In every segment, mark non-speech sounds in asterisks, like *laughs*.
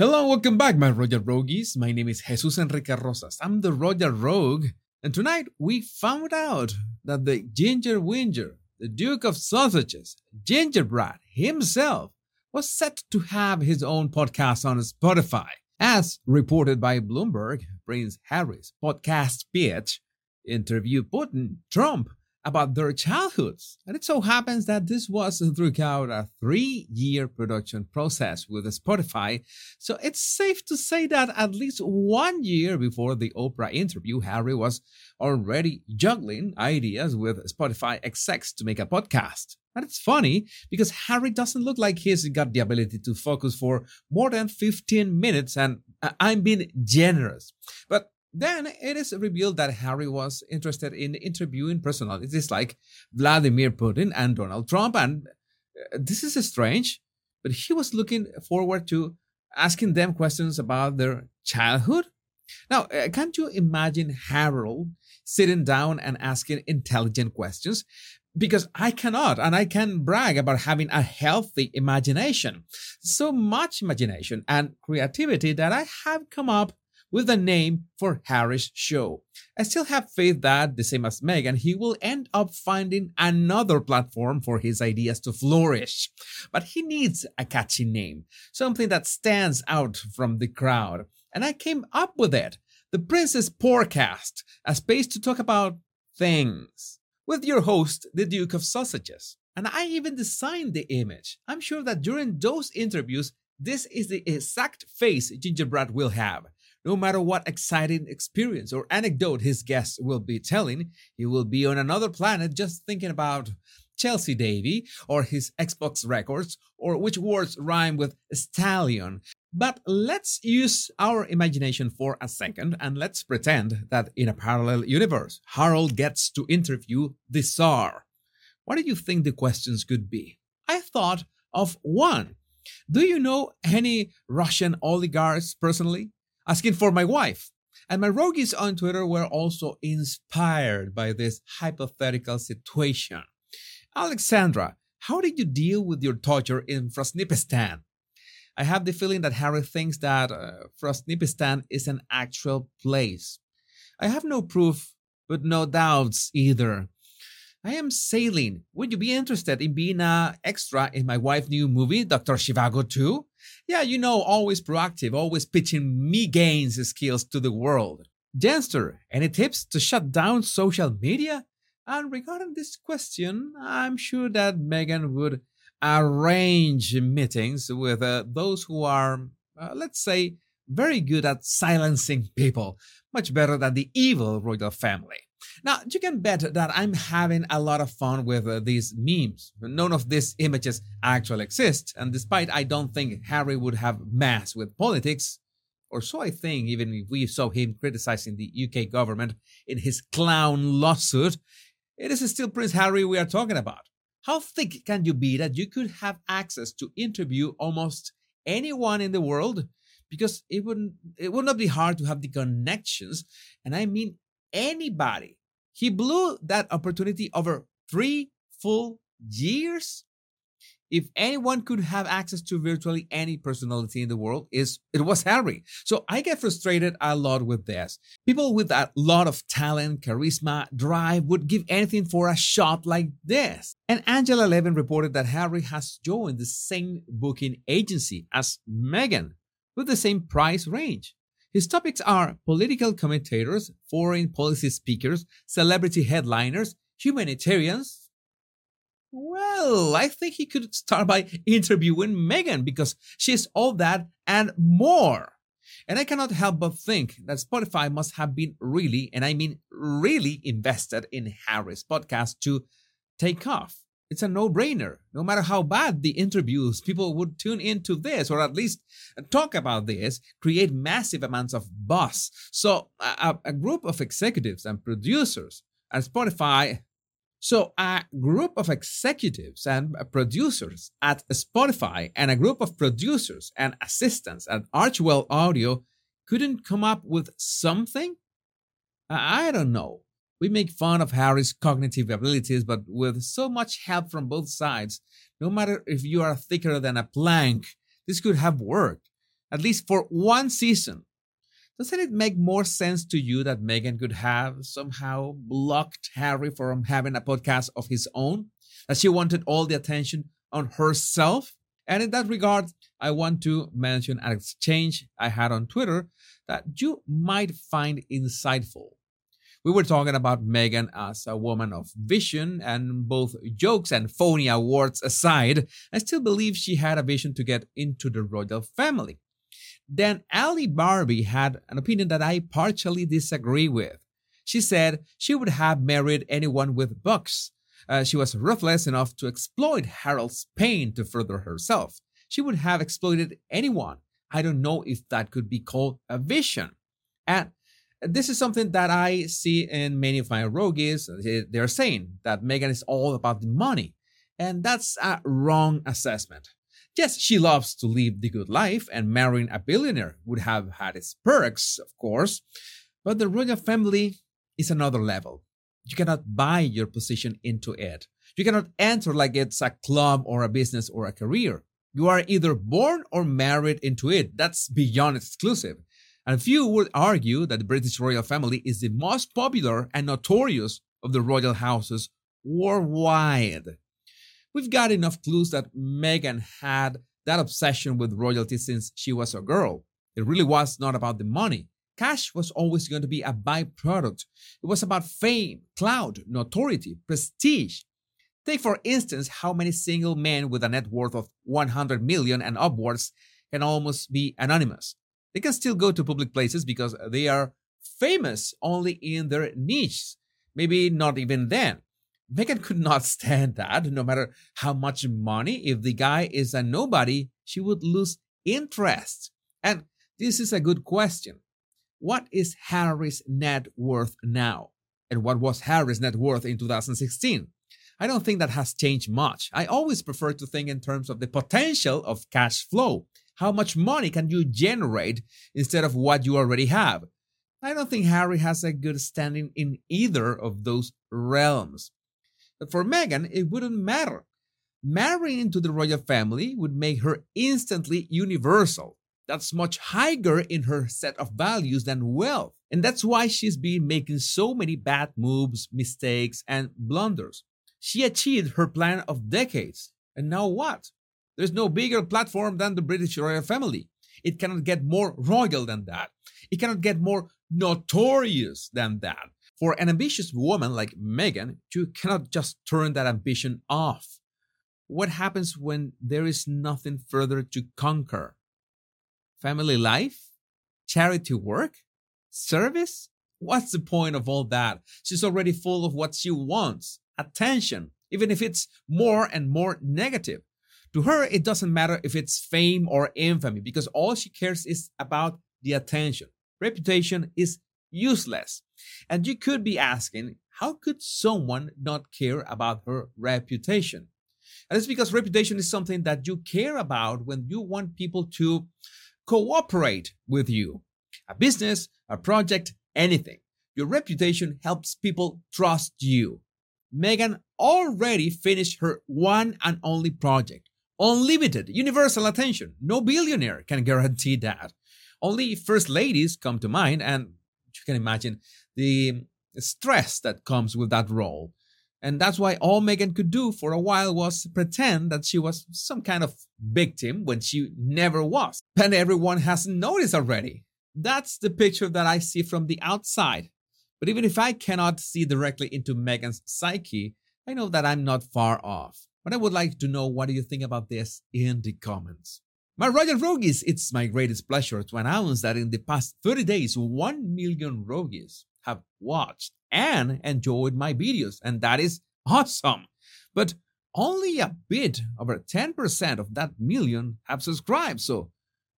Hello, and welcome back, my Royal Rogues. My name is Jesus Enrique Rosas. I'm the Royal Rogue, and tonight we found out that the Ginger Winger, the Duke of Sausages, Gingerbread himself, was set to have his own podcast on Spotify. As reported by Bloomberg, Prince Harry's podcast pitch interviewed Putin, Trump, about their childhoods. And it so happens that this was throughout a three year production process with Spotify. So it's safe to say that at least one year before the Oprah interview, Harry was already juggling ideas with Spotify execs to make a podcast. And it's funny because Harry doesn't look like he's got the ability to focus for more than 15 minutes, and uh, I'm being generous. But then it is revealed that Harry was interested in interviewing personalities like Vladimir Putin and Donald Trump. And uh, this is strange, but he was looking forward to asking them questions about their childhood. Now, uh, can't you imagine Harold sitting down and asking intelligent questions? Because I cannot, and I can brag about having a healthy imagination. So much imagination and creativity that I have come up with a name for Harry's show. I still have faith that, the same as Meghan, he will end up finding another platform for his ideas to flourish. But he needs a catchy name, something that stands out from the crowd. And I came up with it The Princess Podcast, a space to talk about things. With your host, the Duke of Sausages. And I even designed the image. I'm sure that during those interviews, this is the exact face Gingerbread will have. No matter what exciting experience or anecdote his guests will be telling, he will be on another planet just thinking about Chelsy Davy or his Xbox records or which words rhyme with stallion. But let's use our imagination for a second and let's pretend that in a parallel universe, Harold gets to interview the Tsar. What do you think the questions could be? I thought of one. Do you know any Russian oligarchs personally? Asking for my wife. And my rogues on Twitter were also inspired by this hypothetical situation. Alexandra, how did you deal with your torture in Frostnipistan? I have the feeling that Harry thinks that uh, is an actual place. I have no proof, but no doubts either. I am sailing. Would you be interested in being an extra in my wife's new movie, Dr. Zhivago 2? Yeah, you know, always proactive, always pitching Meghan's skills to the world. Jenster, any tips to shut down social media? And regarding this question, I'm sure that Meghan would arrange meetings with uh, those who are, uh, let's say, very good at silencing people, much better than the evil royal family. Now, you can bet that I'm having a lot of fun with uh, these memes. None of these images actually exist, and despite I don't think Harry would have mess with politics, or so I think, even if we saw him criticizing the UK government in his clown lawsuit, it is still Prince Harry we are talking about. How thick can you be that you could have access to interview almost anyone in the world? Because it wouldn't it would not be hard to have the connections, and I mean anybody. He blew that opportunity over three full years. If anyone could have access to virtually any personality in the world, is it was Harry. So I get frustrated a lot with this. People with a lot of talent, charisma, drive would give anything for a shot like this. And Angela Levin reported that Harry has joined the same booking agency as Meghan with the same price range. His topics are political commentators, foreign policy speakers, celebrity headliners, humanitarians. Well, I think he could start by interviewing Meghan because she's all that and more. And I cannot help but think that Spotify must have been really, and I mean really, invested in Harry's podcast to take off it's a no-brainer. No matter how bad the interviews, people would tune into this or at least talk about this, create massive amounts of buzz. So a, a group of executives and producers at Spotify so, a group of executives and producers at Spotify and a group of producers and assistants at Archewell Audio couldn't come up with something? I don't know. We make fun of Harry's cognitive abilities, but with so much help from both sides, no matter if you are thicker than a plank, this could have worked. at least for one season. Doesn't it make more sense to you that Meghan could have somehow blocked Harry from having a podcast of his own? That she wanted all the attention on herself? And in that regard, I want to mention an exchange I had on Twitter that you might find insightful. We were talking about Meghan as a woman of vision, and both jokes and phony awards aside, I still believe she had a vision to get into the royal family. Then Ali Barbie had an opinion that I partially disagree with. She said she would have married anyone with bucks. Uh, she was ruthless enough to exploit Harold's pain to further herself. She would have exploited anyone. I don't know if that could be called a vision. And this is something that I see in many of my rogues. They're saying that Meghan is all about the money. And that's a wrong assessment. Yes, she loves to live the good life, and marrying a billionaire would have had its perks, of course. But the royal family is another level. You cannot buy your position into it. You cannot enter like it's a club or a business or a career. You are either born or married into it. That's beyond exclusive. And few would argue that the British royal family is the most popular and notorious of the royal houses worldwide. We've got enough clues that Meghan had that obsession with royalty since she was a girl. It really was not about the money. Cash was always going to be a byproduct. It was about fame, clout, notoriety, prestige. Take, for instance, how many single men with a net worth of 100 million and upwards can almost be anonymous. They can still go to public places because they are famous only in their niche. Maybe not even then. Meghan could not *laughs* stand that. No matter how much money, if the guy is a nobody, she would lose interest. And this is a good question. What is Harry's net worth now? And what was Harry's net worth in 2016? I don't think that has changed much. I always prefer to think in terms of the potential of cash flow. How much money can you generate instead of what you already have? I don't think Harry has a good standing in either of those realms. But for Meghan, it wouldn't matter. Marrying into the royal family would make her instantly universal. That's much higher in her set of values than wealth. And that's why she's been making so many bad moves, mistakes, and blunders. She achieved her plan of decades. And now what? There's no bigger platform than the British royal family. It cannot get more royal than that. It cannot get more notorious than that. For an ambitious woman like Meghan, you cannot just turn that ambition off. What happens when there is nothing further to conquer? Family life? Charity work? Service? What's the point of all that? She's already full of what she wants attention, even if it's more and more negative. To her, it doesn't matter if it's fame or infamy because all she cares is about the attention. Reputation is useless. And you could be asking, how could someone not care about her reputation? And it's because reputation is something that you care about when you want people to cooperate with you. A business, a project, anything. Your reputation helps people trust you. Meghan already finished her one and only project. Unlimited, universal attention. No billionaire can guarantee that. Only first ladies come to mind, and you can imagine the stress that comes with that role. And that's why all Meghan could do for a while was pretend that she was some kind of victim when she never was. And everyone has noticed already. That's the picture that I see from the outside. But even if I cannot see directly into Meghan's psyche, I know that I'm not far off. But I would like to know what do you think about this in the comments. My Royal Rogues, it's my greatest pleasure to announce that in the past 30 days, 1 million Rogues have watched and enjoyed my videos, and that is awesome. But only a bit over 10% of that million have subscribed. So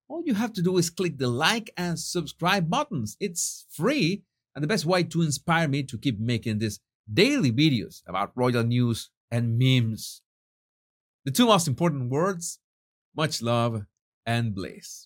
all you have to do is click the like and subscribe buttons. It's free and the best way to inspire me to keep making these daily videos about royal news and memes. The two most important words much love and bliss.